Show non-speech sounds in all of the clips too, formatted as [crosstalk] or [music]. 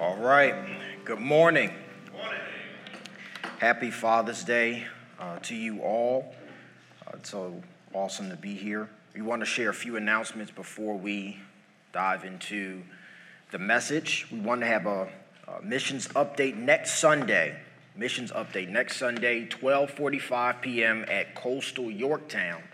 All right. Good morning. Happy Father's Day uh, to you all. Uh, it's so awesome to be here. We want to share a few announcements before we dive into the message. We want to have a, a missions update next Sunday. Missions update next Sunday, 12:45 p.m. at Coastal Yorktown.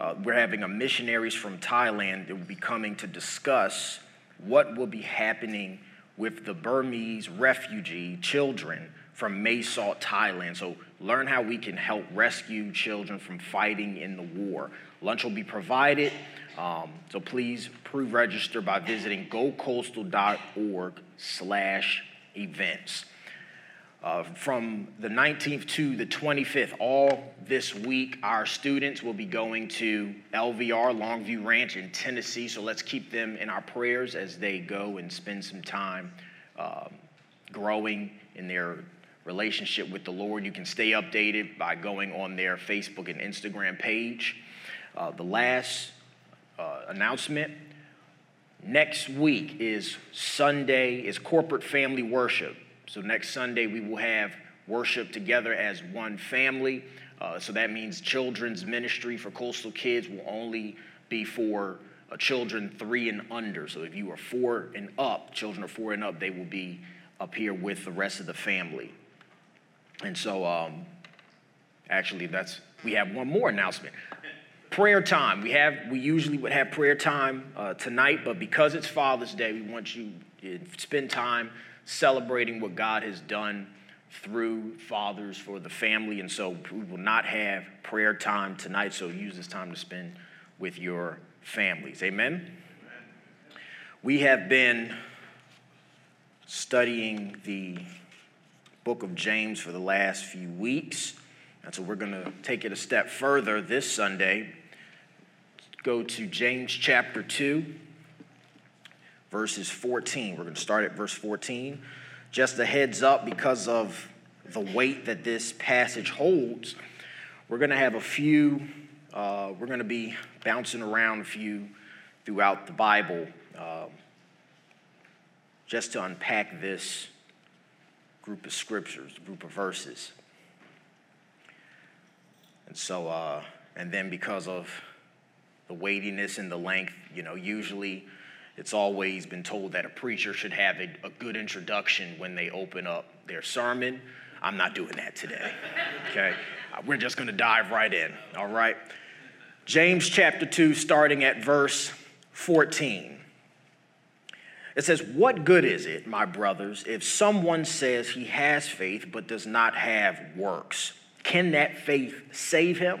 Uh, we're having a missionaries from Thailand that will be coming to discuss what will be happening with the Burmese refugee children from Mae Thailand. So learn how we can help rescue children from fighting in the war. Lunch will be provided. Um, so please pre-register by visiting gocoastal.org slash events. Uh, from the 19th to the 25th, all this week, our students will be going to LVR, Longview Ranch in Tennessee. So let's keep them in our prayers as they go and spend some time um, growing in their relationship with the Lord. You can stay updated by going on their Facebook and Instagram page. Uh, the last uh, announcement next week is Sunday, is corporate family worship. So next Sunday, we will have worship together as one family. Uh, so that means children's ministry for coastal kids will only be for uh, children three and under. So if you are four and up, children are four and up, they will be up here with the rest of the family. And so, um, actually, that's we have one more announcement. Prayer time. We have we usually would have prayer time uh, tonight, but because it's Father's Day, we want you to spend time celebrating what God has done through fathers for the family. And so we will not have prayer time tonight, so use this time to spend with your families. Amen? Amen. We have been studying the book of James for the last few weeks. And so we're going to take it a step further this Sunday. Go to James chapter 2 verses 14. We're going to start at verse 14. Just a heads up because of the weight that this passage holds, we're going to have a few, uh, we're going to be bouncing around a few throughout the Bible uh, just to unpack this group of scriptures, group of verses. And so, uh, and then because of the weightiness and the length, you know, usually it's always been told that a preacher should have a, a good introduction when they open up their sermon. I'm not doing that today, [laughs] okay? Uh, we're just gonna dive right in, all right? James chapter 2, starting at verse 14. It says, What good is it, my brothers, if someone says he has faith but does not have works? Can that faith save him?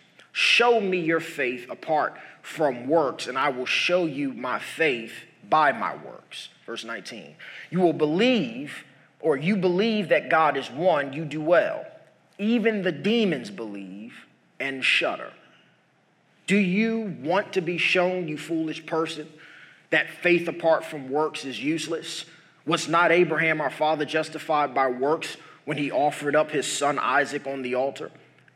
Show me your faith apart from works, and I will show you my faith by my works. Verse 19. You will believe, or you believe that God is one, you do well. Even the demons believe and shudder. Do you want to be shown, you foolish person, that faith apart from works is useless? Was not Abraham our father justified by works when he offered up his son Isaac on the altar?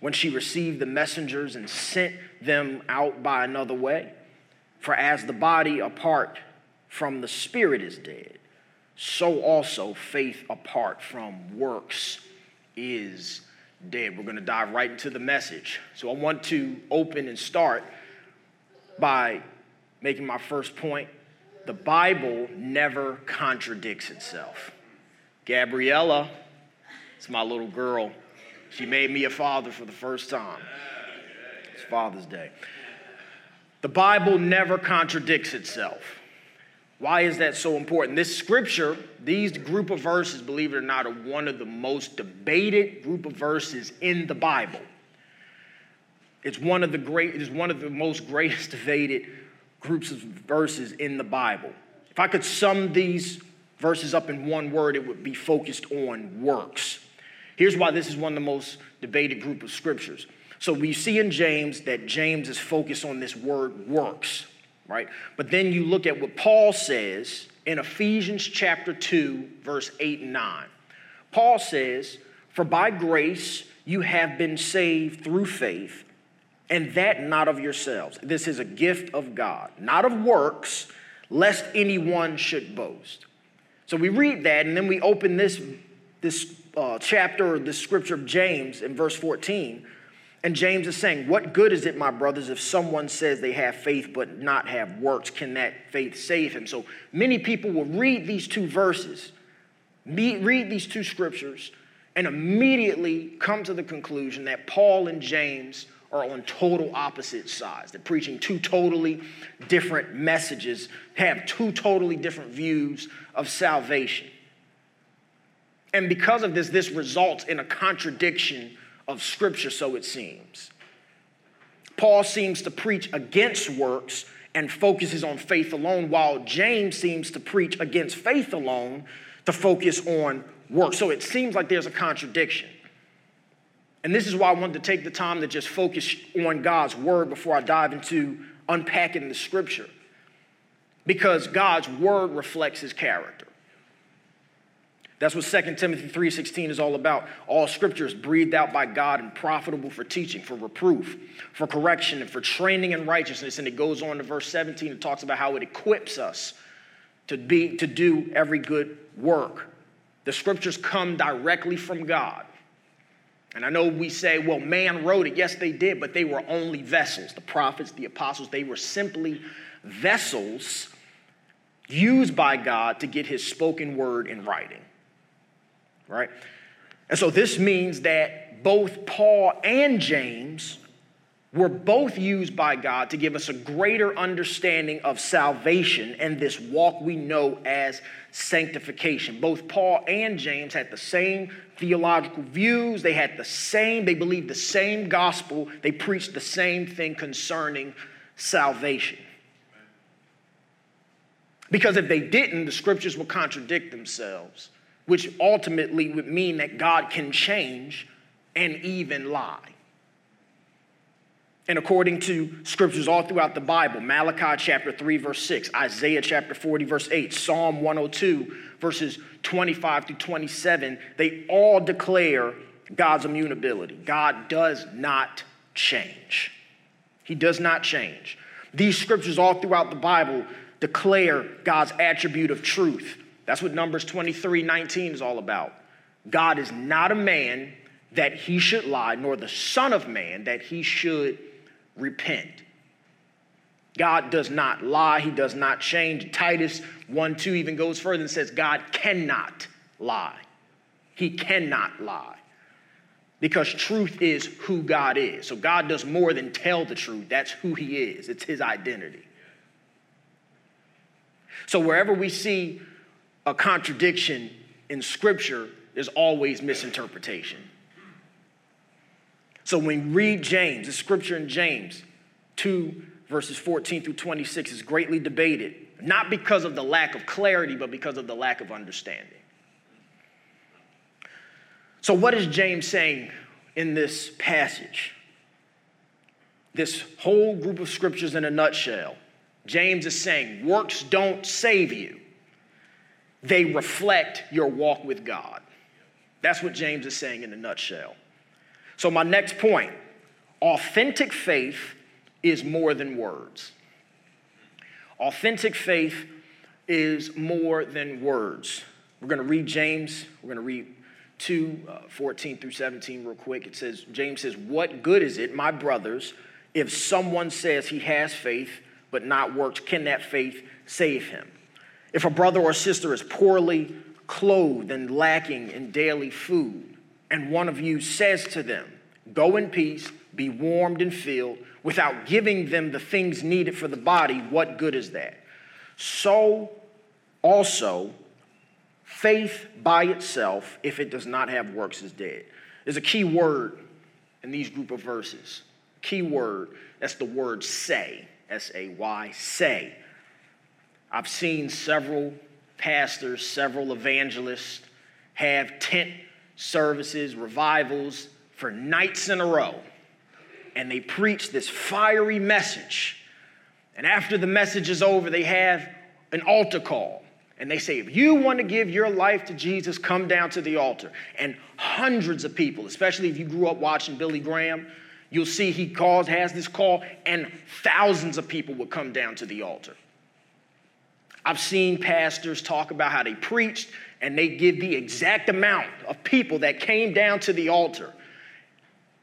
when she received the messengers and sent them out by another way? For as the body apart from the spirit is dead, so also faith apart from works is dead. We're going to dive right into the message. So I want to open and start by making my first point. The Bible never contradicts itself. Gabriella, it's my little girl. She made me a father for the first time. It's Father's Day. The Bible never contradicts itself. Why is that so important? This scripture, these group of verses, believe it or not, are one of the most debated group of verses in the Bible. It's one of the great, it is one of the most greatest [laughs] debated groups of verses in the Bible. If I could sum these verses up in one word, it would be focused on works. Here's why this is one of the most debated group of scriptures. So we see in James that James is focused on this word works, right? But then you look at what Paul says in Ephesians chapter 2, verse 8 and 9. Paul says, For by grace you have been saved through faith, and that not of yourselves. This is a gift of God, not of works, lest anyone should boast. So we read that, and then we open this, this uh, chapter this scripture of James in verse 14. And James is saying, What good is it, my brothers, if someone says they have faith but not have works? Can that faith save him? So many people will read these two verses, read these two scriptures, and immediately come to the conclusion that Paul and James are on total opposite sides. They're preaching two totally different messages, have two totally different views of salvation. And because of this, this results in a contradiction of Scripture, so it seems. Paul seems to preach against works and focuses on faith alone, while James seems to preach against faith alone to focus on works. So it seems like there's a contradiction. And this is why I wanted to take the time to just focus on God's word before I dive into unpacking the scripture. Because God's word reflects his character. That's what 2 Timothy 3:16 is all about. All scripture is breathed out by God and profitable for teaching, for reproof, for correction, and for training in righteousness. And it goes on to verse 17 and talks about how it equips us to be to do every good work. The scriptures come directly from God. And I know we say, well, man wrote it. Yes, they did, but they were only vessels. The prophets, the apostles, they were simply vessels used by God to get his spoken word in writing. Right? And so this means that both Paul and James were both used by God to give us a greater understanding of salvation and this walk we know as sanctification. Both Paul and James had the same theological views, they had the same, they believed the same gospel, they preached the same thing concerning salvation. Because if they didn't, the scriptures would contradict themselves, which ultimately would mean that God can change and even lie. And according to scriptures all throughout the Bible, Malachi chapter 3, verse 6, Isaiah chapter 40, verse 8, Psalm 102, verses 25 to 27, they all declare God's immutability. God does not change. He does not change. These scriptures all throughout the Bible declare God's attribute of truth. That's what Numbers 23 19 is all about. God is not a man that he should lie, nor the Son of Man that he should repent. God does not lie, He does not change. Titus 1 2 even goes further and says, God cannot lie. He cannot lie. Because truth is who God is. So God does more than tell the truth. That's who He is, it's His identity. So wherever we see a contradiction in Scripture, there's always misinterpretation. So when we read James, the scripture in James 2, verses 14 through 26 is greatly debated, not because of the lack of clarity, but because of the lack of understanding. So, what is James saying in this passage? This whole group of scriptures in a nutshell. James is saying works don't save you, they reflect your walk with God. That's what James is saying in a nutshell. So, my next point authentic faith is more than words. Authentic faith is more than words. We're going to read James. We're going to read 2 uh, 14 through 17 real quick. It says, James says, What good is it, my brothers, if someone says he has faith but not works? Can that faith save him? If a brother or sister is poorly clothed and lacking in daily food, and one of you says to them, Go in peace, be warmed and filled, without giving them the things needed for the body, what good is that? So also, faith by itself, if it does not have works, is dead. There's a key word in these group of verses. Key word, that's the word say, S A Y, say. I've seen several pastors, several evangelists have tent services, revivals for nights in a row. And they preach this fiery message. And after the message is over, they have an altar call. And they say, if you want to give your life to Jesus, come down to the altar. And hundreds of people, especially if you grew up watching Billy Graham, you'll see he calls, has this call, and thousands of people would come down to the altar. I've seen pastors talk about how they preached and they give the exact amount of people that came down to the altar.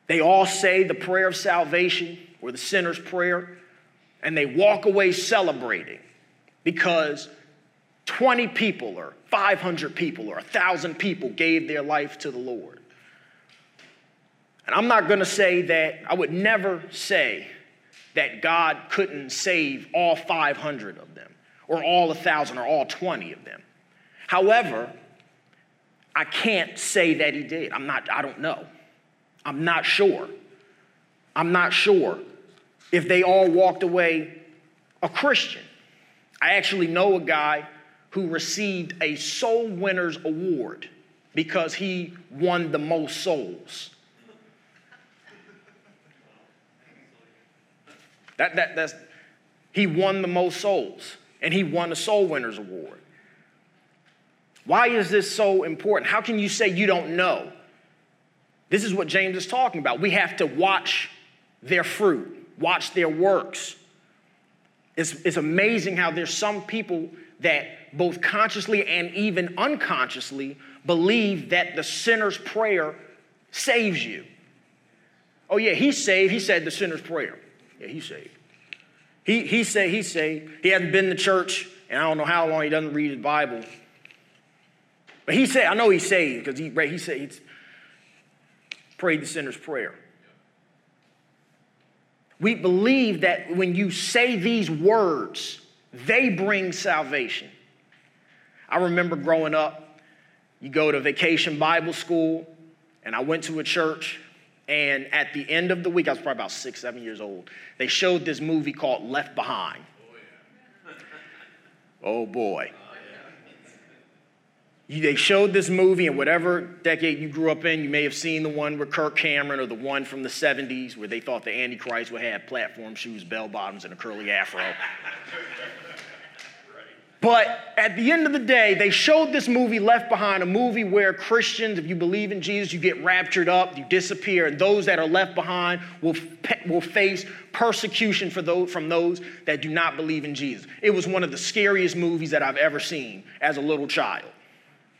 They all say the prayer of salvation or the sinner's prayer, and they walk away celebrating because 20 people or 500 people or 1,000 people gave their life to the Lord. And I'm not going to say that, I would never say that God couldn't save all 500 of them or all a 1,000 or all 20 of them. However, I can't say that he did. I'm not, I don't know. I'm not sure. I'm not sure if they all walked away a Christian. I actually know a guy who received a Soul Winners Award because he won the most souls. That, that, that's, he won the most souls and he won a Soul Winners Award. Why is this so important? How can you say you don't know? This is what James is talking about. We have to watch their fruit, watch their works. It's, it's amazing how there's some people that both consciously and even unconsciously believe that the sinner's prayer saves you. Oh, yeah, he's saved. He said the sinner's prayer. Yeah, he's saved. He, he said he's saved. He hasn't been to church, and I don't know how long he doesn't read his Bible. But he said, I know he's saved because he, he said he's prayed the sinner's prayer. We believe that when you say these words, they bring salvation. I remember growing up, you go to vacation Bible school, and I went to a church, and at the end of the week, I was probably about six, seven years old, they showed this movie called Left Behind. Oh, oh boy. You, they showed this movie, and whatever decade you grew up in, you may have seen the one with Kirk Cameron or the one from the 70s where they thought the Antichrist would have platform shoes, bell bottoms, and a curly afro. [laughs] But at the end of the day, they showed this movie Left Behind, a movie where Christians, if you believe in Jesus, you get raptured up, you disappear, and those that are left behind will, will face persecution for those, from those that do not believe in Jesus. It was one of the scariest movies that I've ever seen as a little child.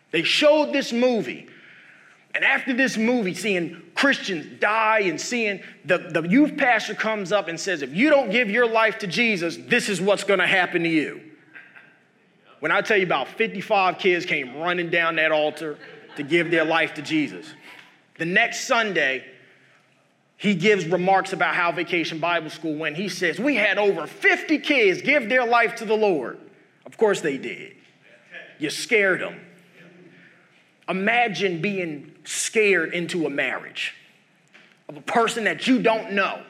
They showed this movie. And after this movie, seeing Christians die and seeing the, the youth pastor comes up and says, if you don't give your life to Jesus, this is what's to happen to you. When I tell you about 55 kids came running down that altar to give their life to Jesus. The next Sunday, he gives remarks about how Vacation Bible School went. He says, We had over 50 kids give their life to the Lord. Of course they did. You scared them. Imagine being scared into a marriage of a person that you don't know.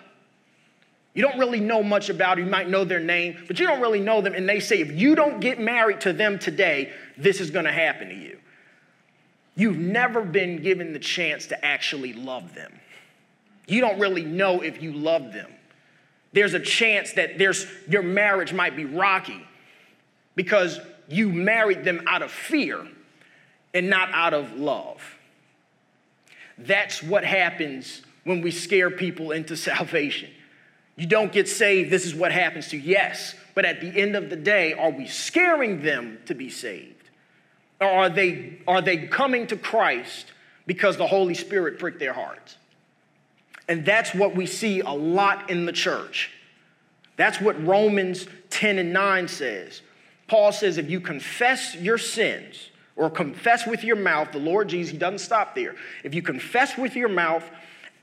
You don't really know much about, you might know their name, but you don't really know them. And they say, if you don't get married to them today, this is gonna happen to you. You've never been given the chance to actually love them. You don't really know if you love them. There's a chance that there's, your marriage might be rocky because you married them out of fear and not out of love. That's what happens when we scare people into [laughs] salvation. You don't get saved, this is what happens to you. Yes, but at the end of the day, are we scaring them to be saved? Or are they, are they coming to Christ because the Holy Spirit pricked their hearts? And that's what we see a lot in the church. That's what Romans 10 and 9 says. Paul says if you confess your sins, or confess with your mouth the Lord Jesus, he doesn't stop there. If you confess with your mouth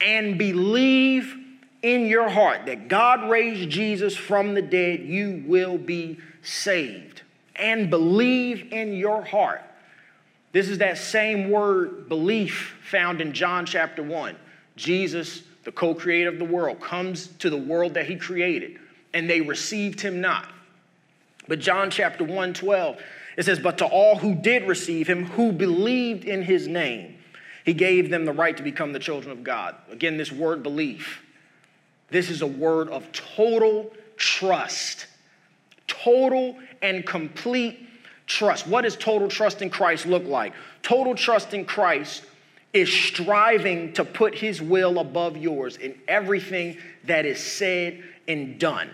and believe in your heart that God raised Jesus from the dead, you will be saved. And believe in your heart. This is that same word, belief, found in John chapter 1. Jesus, the co creator of the world, comes to the world that he created, and they received him not. But John chapter 1 12, it says, But to all who did receive him, who believed in his name, he gave them the right to become the children of God. Again, this word belief, this is a word of total trust, total and complete trust. What does total trust in Christ look like? Total trust in Christ is striving to put his will above yours in everything that is said and done.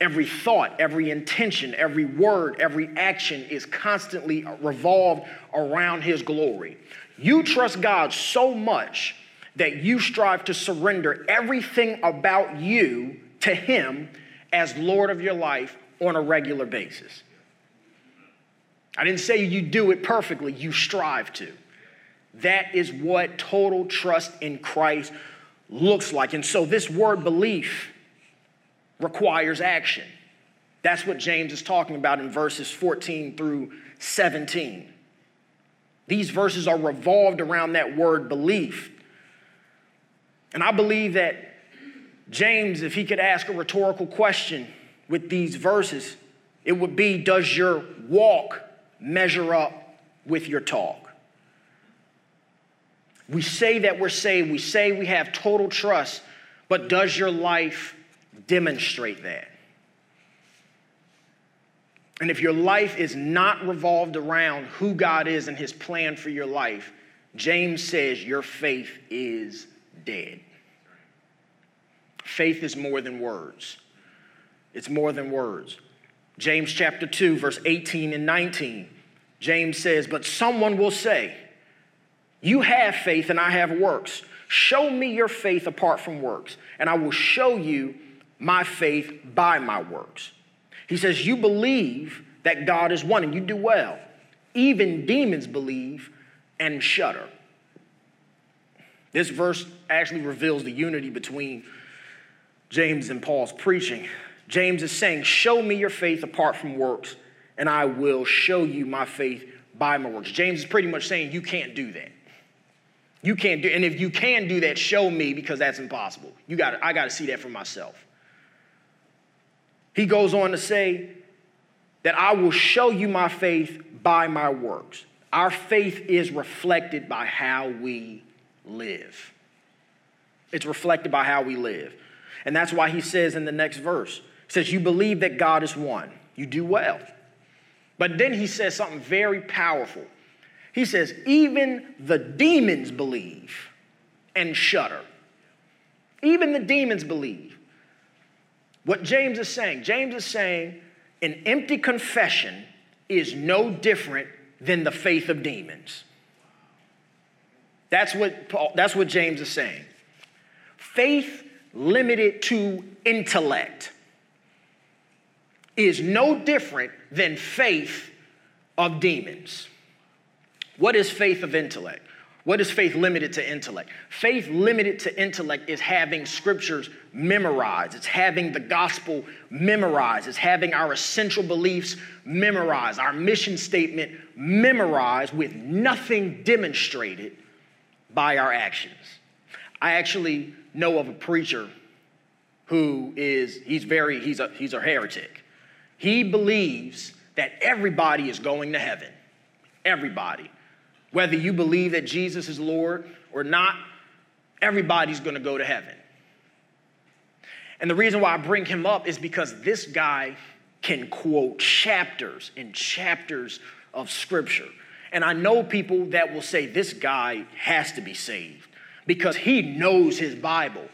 Every thought, every intention, every word, every action is constantly revolved around his glory. You trust God so much that you strive to surrender everything about you to him as Lord of your life on a regular basis. I didn't say you do it perfectly, you strive to. That is what total trust in Christ looks like. And so, this word belief requires action. That's what James is talking about in verses 14 through 17. These verses are revolved around that word belief. And I believe that James, if he could ask a rhetorical question with these verses, it would be Does your walk measure up with your talk? We say that we're saved, we say we have total trust, but does your life demonstrate that? And if your life is not revolved around who God is and his plan for your life, James says your faith is dead. Faith is more than words. It's more than words. James chapter 2, verse 18 and 19. James says, But someone will say, You have faith and I have works. Show me your faith apart from works, and I will show you my faith by my works. He says, You believe that God is one, and you do well. Even demons believe and shudder. This verse actually reveals the unity between James and Paul's preaching. James is saying, Show me your faith apart from works, and I will show you my faith by my works. James is pretty much saying, You can't do that. You can't do, and if you can do that, show me because that's impossible. You got I got to see that for myself. He goes on to say that I will show you my faith by my works. Our faith is reflected by how we live. It's reflected by how we live. And that's why he says in the next verse, he says, You believe that God is one. You do well. But then he says something very powerful. He says, Even the demons believe and shudder. Even the demons believe. What James is saying, James is saying an empty confession is no different than the faith of demons. That's what, Paul, that's what James is saying. Faith limited to intellect is no different than faith of demons. What is faith of intellect? What is faith limited to intellect? Faith limited to intellect is having scriptures memorized. It's having the gospel memorized. It's having our essential beliefs memorized, our mission statement memorized with nothing demonstrated by our actions. I actually know of a preacher who is, he's very, he's a, he's a heretic. He believes that everybody is going to heaven. Everybody. Whether you believe that Jesus is Lord or not, everybody's gonna go to heaven. And the reason why I bring him up is because this guy can quote chapters and chapters of scripture. And I know people that will say this guy has to be saved because he knows his Bible. And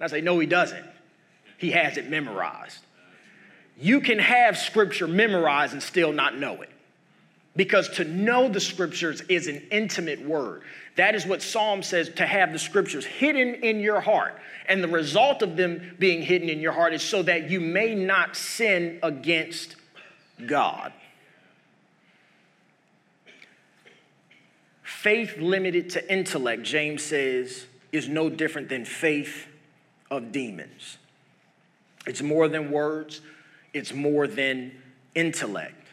I say, no, he doesn't. He has it memorized. You can have scripture memorized and still not know it. Because to know the scriptures is an intimate word. That is what Psalm says to have the scriptures hidden in your heart. And the result of them being hidden in your heart is so that you may not sin against God. Faith limited to intellect, James says, is no different than faith of demons. It's more than words, it's more than intellect.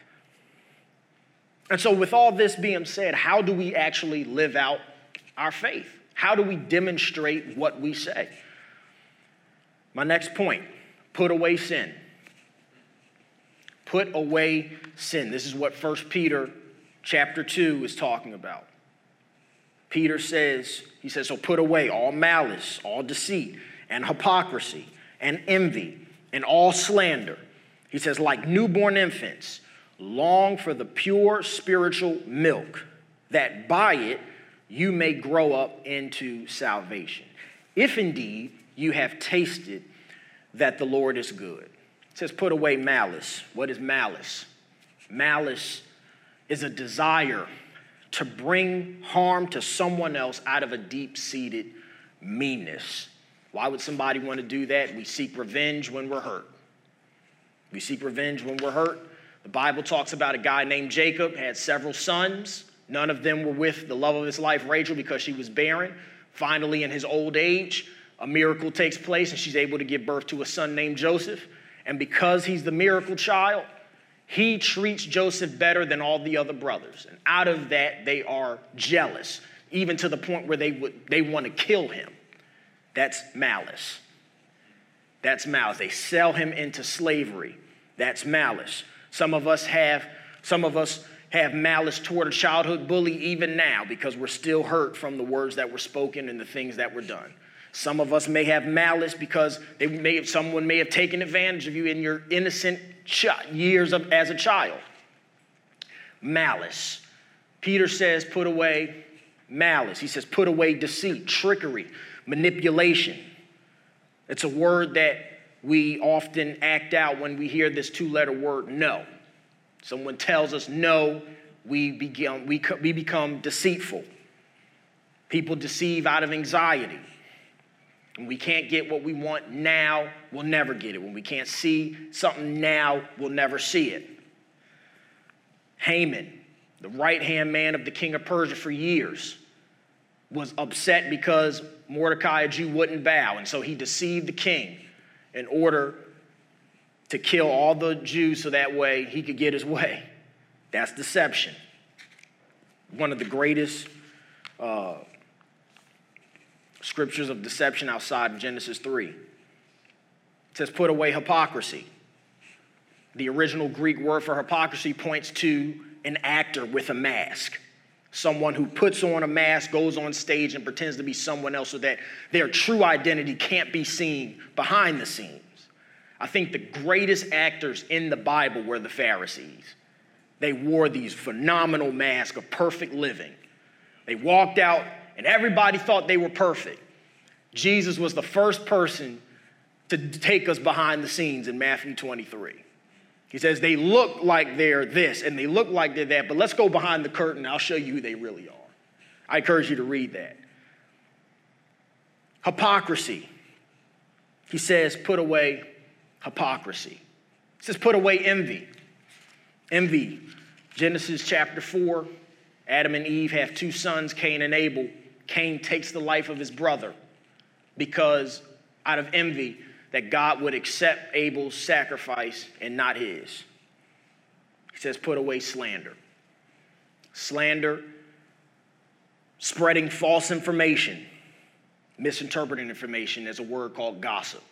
And so, with all this being said, how do we actually live out our faith? How do we demonstrate what we say? My next point put away sin. Put away sin. This is what 1 Peter chapter 2 is talking about. Peter says, he says, so put away all malice, all deceit, and hypocrisy, and envy, and all slander. He says, like newborn infants, long for the pure spiritual milk, that by it you may grow up into salvation. If indeed you have tasted that the Lord is good. It says, put away malice. What is malice? Malice is a desire to bring harm to someone else out of a deep seated meanness. Why would somebody want to do that? We seek revenge when we're hurt. We seek revenge when we're hurt. The Bible talks about a guy named Jacob, had several sons. None of them were with the love of his life, Rachel, because she was barren. Finally, in his old age, a miracle takes place and she's able to give birth to a son named Joseph. And because he's the miracle child, he treats Joseph better than all the other brothers. And out of that, they are jealous, even to the point where they, would, they want to kill him. That's malice. That's malice. They sell him into slavery. That's malice. Some of us have, some of us have malice toward a childhood bully even now because we're still hurt from the words that were spoken and the things that were done. Some of us may have malice because they may have, someone may have taken advantage of you in your innocent years of, as a child. Malice. Peter says, put away malice. He says, put away deceit, trickery, manipulation. It's a word that we often act out when we hear this two letter word, no. Someone tells us no, we, begin, we, we become deceitful. People deceive out of anxiety. When we can't get what we want now, we'll never get it. When we can't see something now, we'll never see it. Haman, the right hand man of the king of Persia for years, was upset because Mordecai, a Jew, wouldn't bow. And so he deceived the king in order to kill all the Jews so that way he could get his way. That's deception. One of the greatest uh, scriptures of deception outside of Genesis 3. It says, put away hypocrisy. The original Greek word for hypocrisy points to an actor with a mask. Someone who puts on a mask, goes on stage, and pretends to be someone else so that their true identity can't be seen behind the scenes. I think the greatest actors in the Bible were the Pharisees. They wore these phenomenal masks of perfect living. They walked out and everybody thought they were perfect. Jesus was the first person to take us behind the scenes in Matthew 23. He says, They look like they're this and they look like they're that, but let's go behind the curtain. I'll show you who they really are. I encourage you to read that. Hypocrisy. He says, Put away hypocrisy. He says, Put away envy. Envy. Genesis chapter 4 Adam and Eve have two sons, Cain and Abel. Cain takes the life of his brother because out of envy that God would accept Abel's sacrifice and not his. He says, put away slander. Slander, spreading false information, misinterpreting information. There's a word called gossip.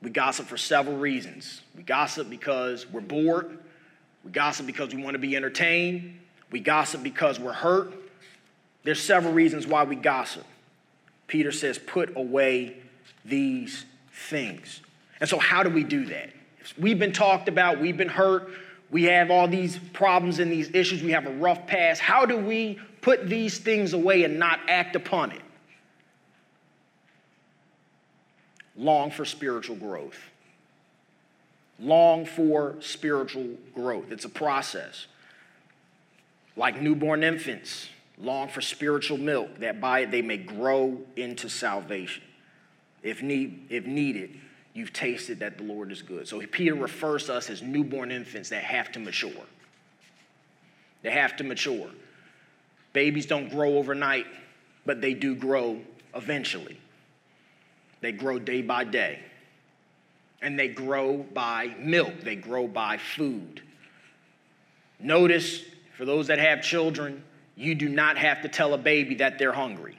We gossip for several reasons. We gossip because we're bored. We gossip because we want to be entertained. We gossip because we're hurt. There's several reasons why we gossip. Peter says, put away these things. And so, how do we do that? We've been talked about, we've been hurt, we have all these problems and these issues, we have a rough past. How do we put these things away and not act upon it? Long for spiritual growth. Long for spiritual growth. It's a process. Like newborn infants, long for spiritual milk, that by it they may grow into salvation. If, need, if needed, you've tasted that the Lord is good. So Peter refers to us as newborn infants that have to mature. They have to mature. Babies don't grow overnight, but they do grow eventually. They grow day by day. And they grow by milk, they grow by food. Notice, for those that have children, you do not have to tell a baby that they're hungry,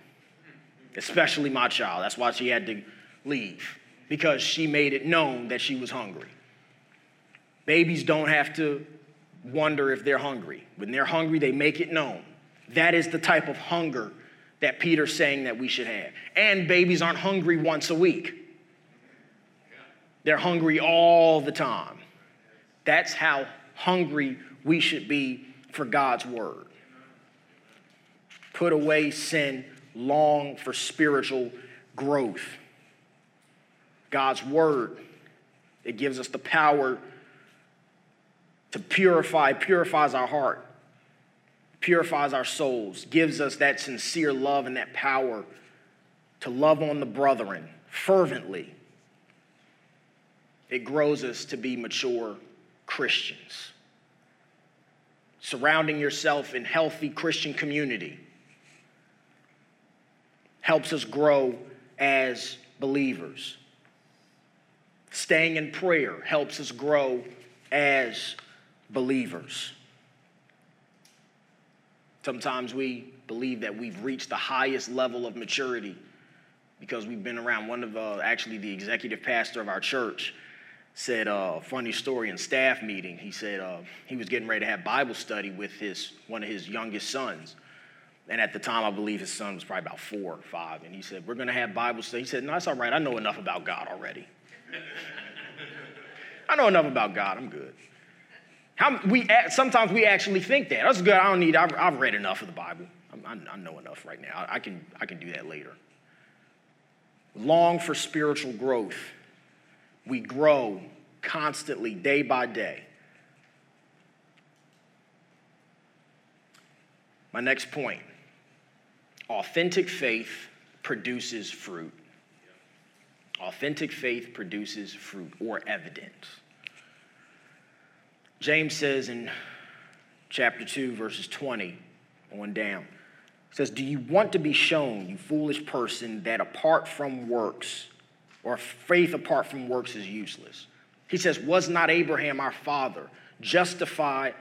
especially my child. That's why she had to leave, because she made it known that she was hungry. Babies don't have to wonder if they're hungry. When they're hungry, they make it known. That is the type of hunger that Peter's saying that we should have. And babies aren't hungry once a week, they're hungry all the time. That's how hungry we should be for God's word. Put away sin, long for spiritual growth. God's word, it gives us the power to purify, purifies our heart, purifies our souls, gives us that sincere love and that power to love on the brethren fervently. It grows us to be mature Christians. Surrounding yourself in healthy Christian community helps us grow as believers. Staying in prayer helps us grow as believers. Sometimes we believe that we've reached the highest level of maturity because we've been around. One of uh, actually the executive pastor of our church said uh, a funny story in staff meeting. He said uh, he was getting ready to have Bible study with his one of his youngest sons. And at the time, I believe his son was probably about four or five. And he said, We're going to have Bible study. He said, No, that's all right. I know enough about God already. [laughs] I know enough about God. I'm good. How, we, sometimes we actually think that. That's good. I don't need, I've, I've read enough of the Bible. I, I know enough right now. I, I, can, I can do that later. Long for spiritual growth. We grow constantly, day by day. My next point authentic faith produces fruit. Authentic faith produces fruit or evidence. James says in chapter 2, verses 20 on down, says, Do you want to be shown, you foolish person, that apart from works, or faith apart from works is useless? He says, Was not Abraham our father justified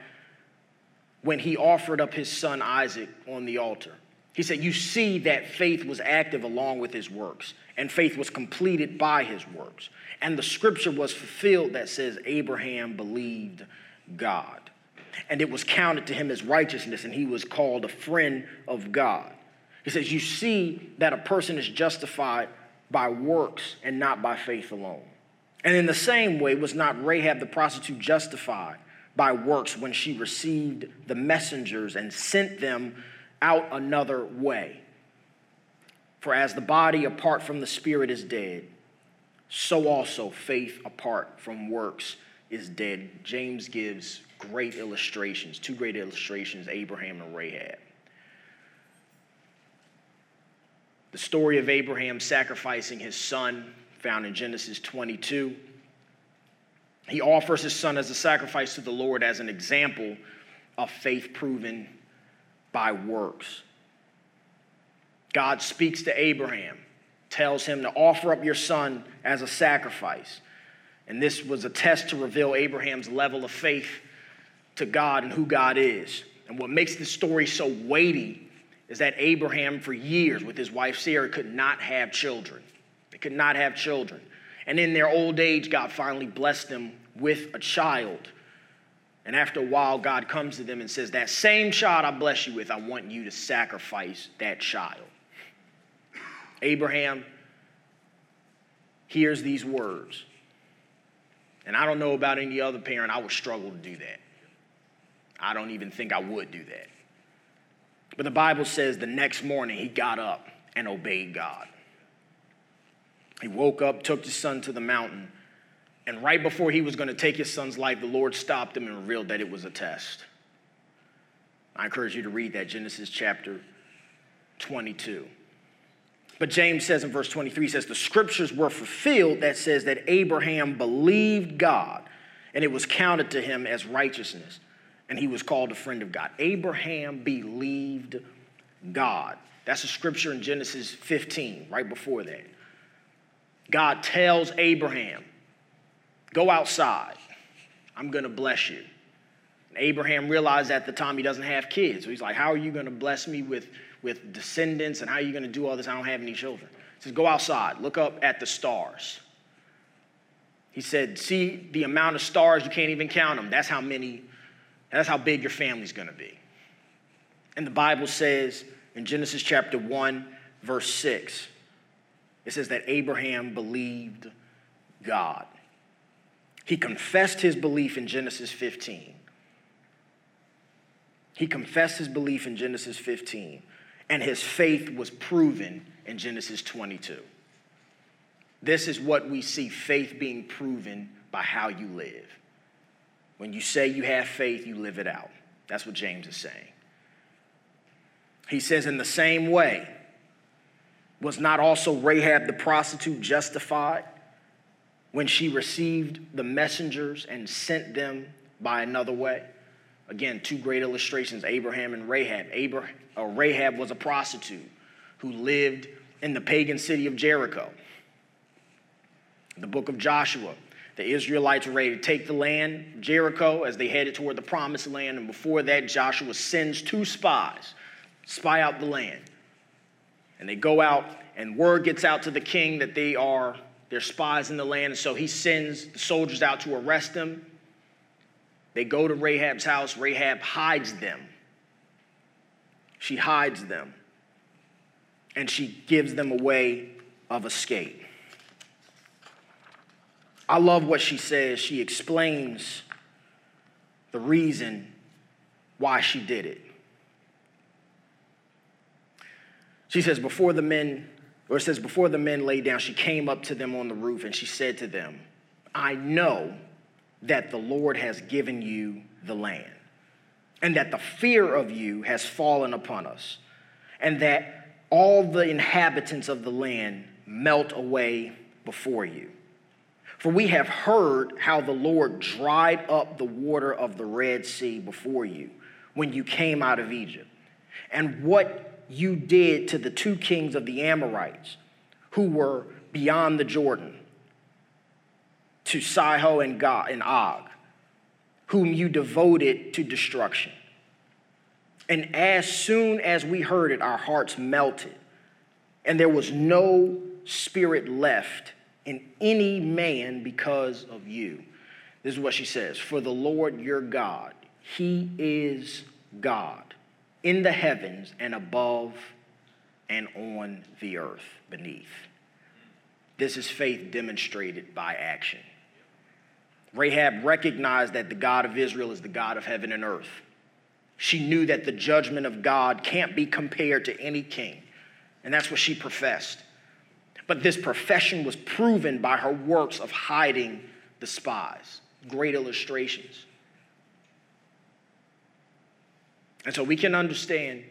when he offered up his son Isaac on the altar? He said, You see that faith was active along with his works, and faith was completed by his works. And the scripture was fulfilled that says, Abraham believed God. And it was counted to him as righteousness, and he was called a friend of God. He says, You see that a person is justified by works and not by faith alone. And in the same way, was not Rahab the prostitute justified by works when she received the messengers and sent them out another way? For as the body apart from the spirit is dead, so also faith apart from works is dead. James gives great illustrations, two great illustrations Abraham and Rahab. The story of Abraham sacrificing his son, found in Genesis 22. He offers his son as a sacrifice to the Lord as an example of faith proven by works. God speaks to Abraham, tells him to offer up your son as a sacrifice. And this was a test to reveal Abraham's level of faith to God and who God is. And what makes this story so weighty is that Abraham, for years with his wife Sarah, could not have children. They could not have children. And in their old age, God finally blessed them with a child. And after a while, God comes to them and says, That same child I bless you with, I want you to sacrifice that child. Abraham hears these words and I don't know about any other parent, I would struggle to do that. I don't even think I would do that. But the Bible says the next morning he got up and obeyed God. He woke up, took his son to the mountain, and right before he was going to take his son's life, the Lord stopped him and revealed that it was a test. I encourage you to read that, Genesis chapter 22. But James says in verse 23 he says the scriptures were fulfilled that says that Abraham believed God and it was counted to him as righteousness and he was called a friend of God. Abraham believed God. That's a scripture in Genesis 15, right before that. God tells Abraham, Go outside. I'm going to bless you. And Abraham realized at the time he doesn't have kids. So he's like, How are you going to bless me with, with descendants? And how are you going to do all this? I don't have any children. He says, Go outside, look up at the stars. He said, See the amount of stars, you can't even count them. That's how many, that's how big your family's going to be. And the Bible says in Genesis chapter 1, verse 6, it says that Abraham believed God. He confessed his belief in Genesis 15. He confessed his belief in Genesis 15, and his faith was proven in Genesis 22. This is what we see faith being proven by how you live. When you say you have faith, you live it out. That's what James is saying. He says, in the same way, was not also Rahab the prostitute justified when she received the messengers and sent them by another way? Again, two great illustrations Abraham and Rahab. Abraham, uh, Rahab was a prostitute who lived in the pagan city of Jericho. The book of Joshua, the Israelites were ready to take the land, Jericho, as they headed toward the promised land. And before that, Joshua sends two spies, spy out the land. And they go out, and word gets out to the king that they are they're spies in the land. And so he sends the soldiers out to arrest them. They go to Rahab's house. Rahab hides them. She hides them. And she gives them a way of escape. I love what she says. She explains the reason why she did it. She says, Before the men, or it says, Before the men lay down, she came up to them on the roof and she said to them, I know that the Lord has given you the land, and that the fear of you has fallen upon us, and that all the inhabitants of the land melt away before you. For we have heard how the Lord dried up the water of the Red Sea before you when you came out of Egypt, and what you did to the two kings of the Amorites who were beyond the Jordan, to Sihon and, God, and Og, whom you devoted to destruction. And as soon as we heard it, our hearts melted, and there was no spirit left in any man because of you. This is what she says For the Lord your God, He is God in the heavens and above and on the earth beneath. This is faith demonstrated by action. Rahab recognized that the God of Israel is the God of heaven and earth. She knew that the judgment of God can't be compared to any king. And that's what she professed. But this profession was proven by her works of hiding the spies. Great illustrations. And so we can understand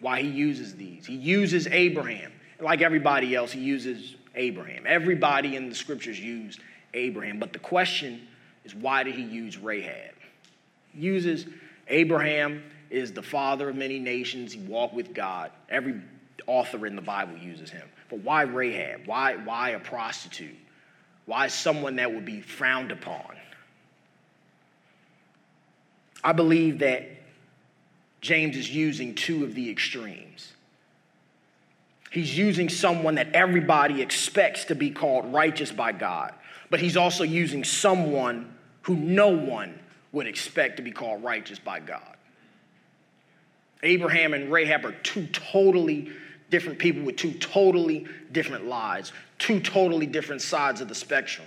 why he uses these. He uses Abraham. Like everybody else, he uses Abraham. Everybody in the scriptures used Abraham. But the question is why did he use Rahab? He uses Abraham is the father of many nations. He walked with God. Every author in the Bible uses him. But why Rahab? Why, why a prostitute? Why someone that would be frowned upon? I believe that James is using two of the extremes. He's using someone that everybody expects to be called righteous by God, but he's also using someone who no one would expect to be called righteous by God. Abraham and Rahab are two totally different people with two totally different lives, two totally different sides of the spectrum.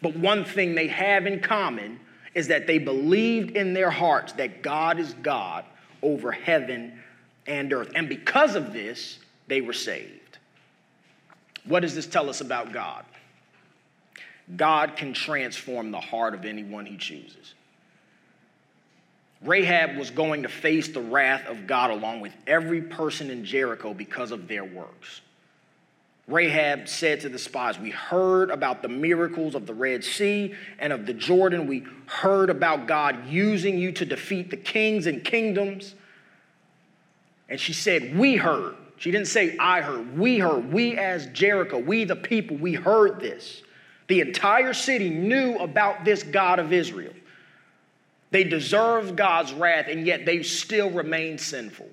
But one thing they have in common is that they believed in their hearts that God is God over heaven and earth. And because of this, they were saved. What does this tell us about God? God can transform the heart of anyone he chooses. Rahab was going to face the wrath of God along with every person in Jericho because of their works. Rahab said to the spies, We heard about the miracles of the Red Sea and of the Jordan. We heard about God using you to defeat the kings and kingdoms. And she said, We heard. She didn't say, I heard. We heard. We, as Jericho, we, the people, we heard this. The entire city knew about this God of Israel. They deserved God's wrath, and yet they still remained sinful.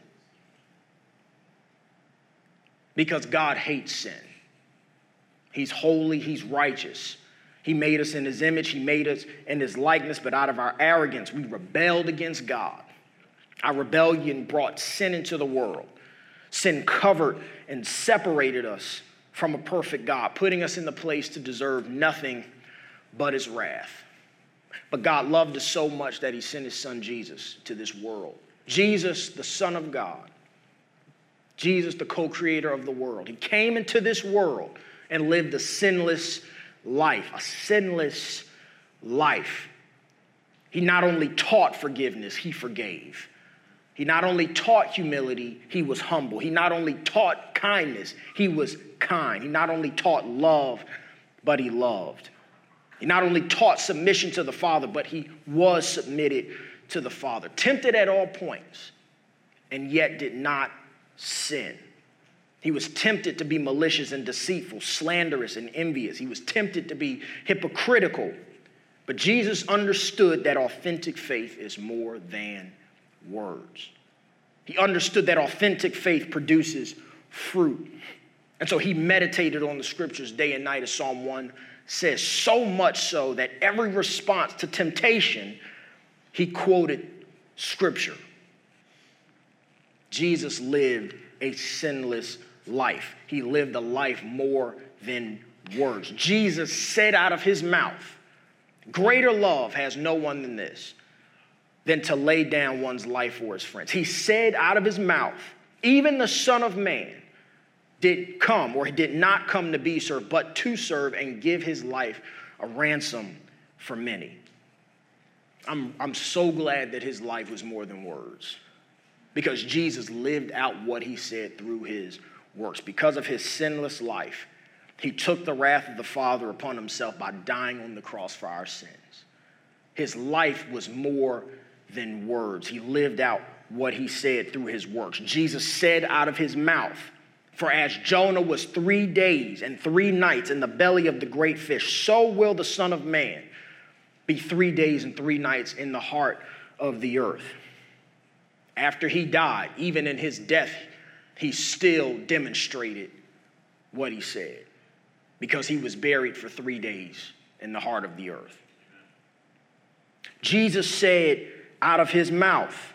Because God hates sin. He's holy, He's righteous. He made us in His image, He made us in His likeness, but out of our arrogance, we rebelled against God. Our rebellion brought sin into the world. Sin covered and separated us from a perfect God, putting us in the place to deserve nothing but His wrath. But God loved us so much that He sent His Son Jesus to this world. Jesus, the Son of God, Jesus, the co creator of the world. He came into this world and lived a sinless life, a sinless life. He not only taught forgiveness, he forgave. He not only taught humility, he was humble. He not only taught kindness, he was kind. He not only taught love, but he loved. He not only taught submission to the Father, but he was submitted to the Father. Tempted at all points, and yet did not sin. He was tempted to be malicious and deceitful, slanderous and envious. He was tempted to be hypocritical. But Jesus understood that authentic faith is more than words. He understood that authentic faith produces fruit. And so he meditated on the scriptures day and night, as Psalm 1 says, so much so that every response to temptation, he quoted scripture. Jesus lived a sinless life. He lived a life more than words. Jesus said out of his mouth, Greater love has no one than this than to lay down one's life for his friends. He said out of his mouth, even the Son of Man did come, or he did not come to be served, but to serve and give his life a ransom for many. I'm, I'm so glad that his life was more than words because Jesus lived out what he said through his works. Because of his sinless life, he took the wrath of the Father upon himself by dying on the cross for our sins. His life was more than words. He lived out what he said through his works. Jesus said out of his mouth, For as Jonah was three days and three nights in the belly of the great fish, so will the Son of Man be three days and three nights in the heart of the earth. After he died, even in his death, he still demonstrated what he said because he was buried for three days in the heart of the earth. Jesus said, out of his mouth.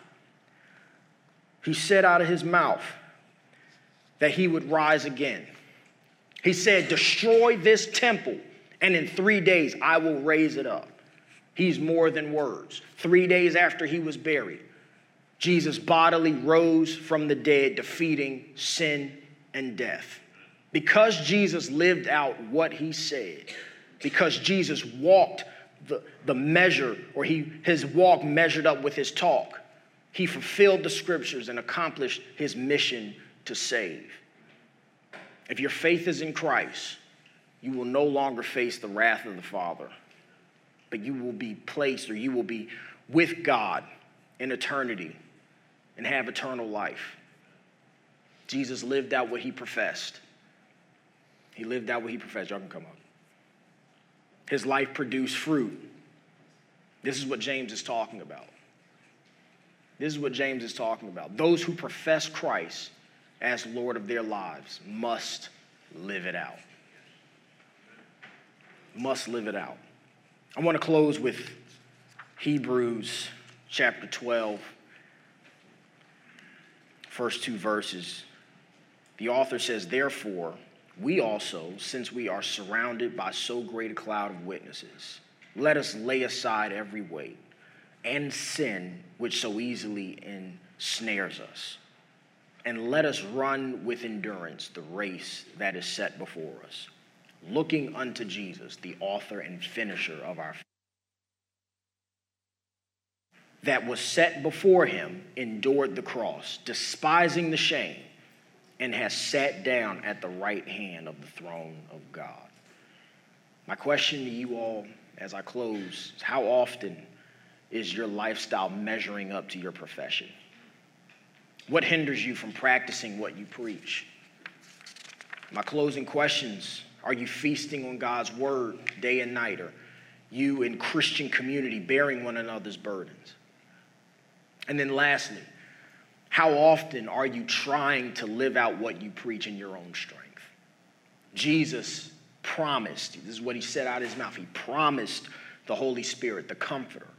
He said out of his mouth that he would rise again. He said, Destroy this temple, and in three days I will raise it up. He's more than words. Three days after he was buried, Jesus bodily rose from the dead, defeating sin and death. Because Jesus lived out what he said, because Jesus walked the, the measure, or he, his walk measured up with his talk. He fulfilled the scriptures and accomplished his mission to save. If your faith is in Christ, you will no longer face the wrath of the Father, but you will be placed or you will be with God in eternity and have eternal life. Jesus lived out what he professed. He lived out what he professed. Y'all can come up his life produced fruit. This is what James is talking about. This is what James is talking about. Those who profess Christ as Lord of their lives must live it out. Must live it out. I want to close with Hebrews chapter 12, first two verses. The author says, Therefore, we also, since we are surrounded by so great a cloud of witnesses, let us lay aside every weight and sin which so easily ensnares us. And let us run with endurance the race that is set before us, looking unto Jesus, the author and finisher of our faith. That was set before him, endured the cross, despising the shame and has sat down at the right hand of the throne of God. My question to you all as I close is how often is your lifestyle measuring up to your profession? What hinders you from practicing what you preach? My closing questions are you feasting on God's word day and night? Or you in Christian community bearing one another's burdens? And then lastly, how often are you trying to live out what you preach in your own strength? Jesus promised, this is what he said out of his mouth, he promised the Holy Spirit, the Comforter.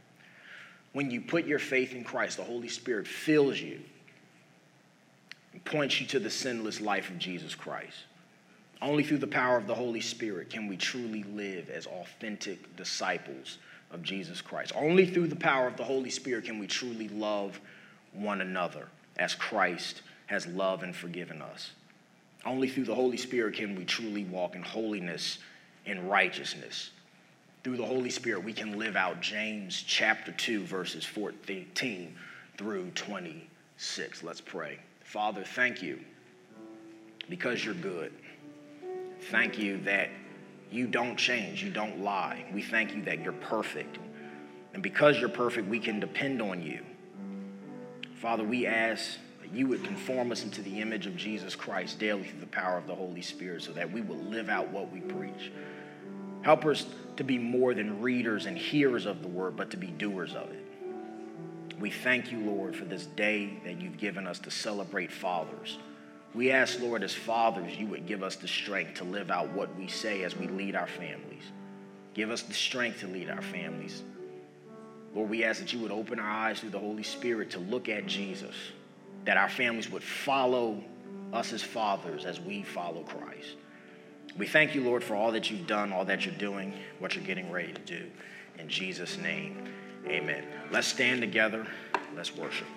When you put your faith in Christ, the Holy Spirit fills you and points you to the sinless life of Jesus Christ. Only through the power of the Holy Spirit can we truly live as authentic disciples of Jesus Christ. Only through the power of the Holy Spirit can we truly love one another as Christ has loved and forgiven us. Only through the Holy Spirit can we truly walk in holiness and righteousness. Through the Holy Spirit, we can live out James chapter 2, verses 14 through 26. Let's pray. Father, thank you because you're good. Thank you that you don't change, you don't lie. We thank you that you're perfect. And because you're perfect, we can depend on you. Father, we ask that you would conform us into the image of Jesus Christ daily through the power of the Holy Spirit so that we will live out what we preach. Help us to be more than readers and hearers of the word, but to be doers of it. We thank you, Lord, for this day that you've given us to celebrate fathers. We ask, Lord, as fathers, you would give us the strength to live out what we say as we lead our families. Give us the strength to lead our families. Lord, we ask that you would open our eyes through the Holy Spirit to look at Jesus, that our families would follow us as fathers as we follow Christ. We thank you, Lord, for all that you've done, all that you're doing, what you're getting ready to do. In Jesus' name, amen. Let's stand together. Let's worship.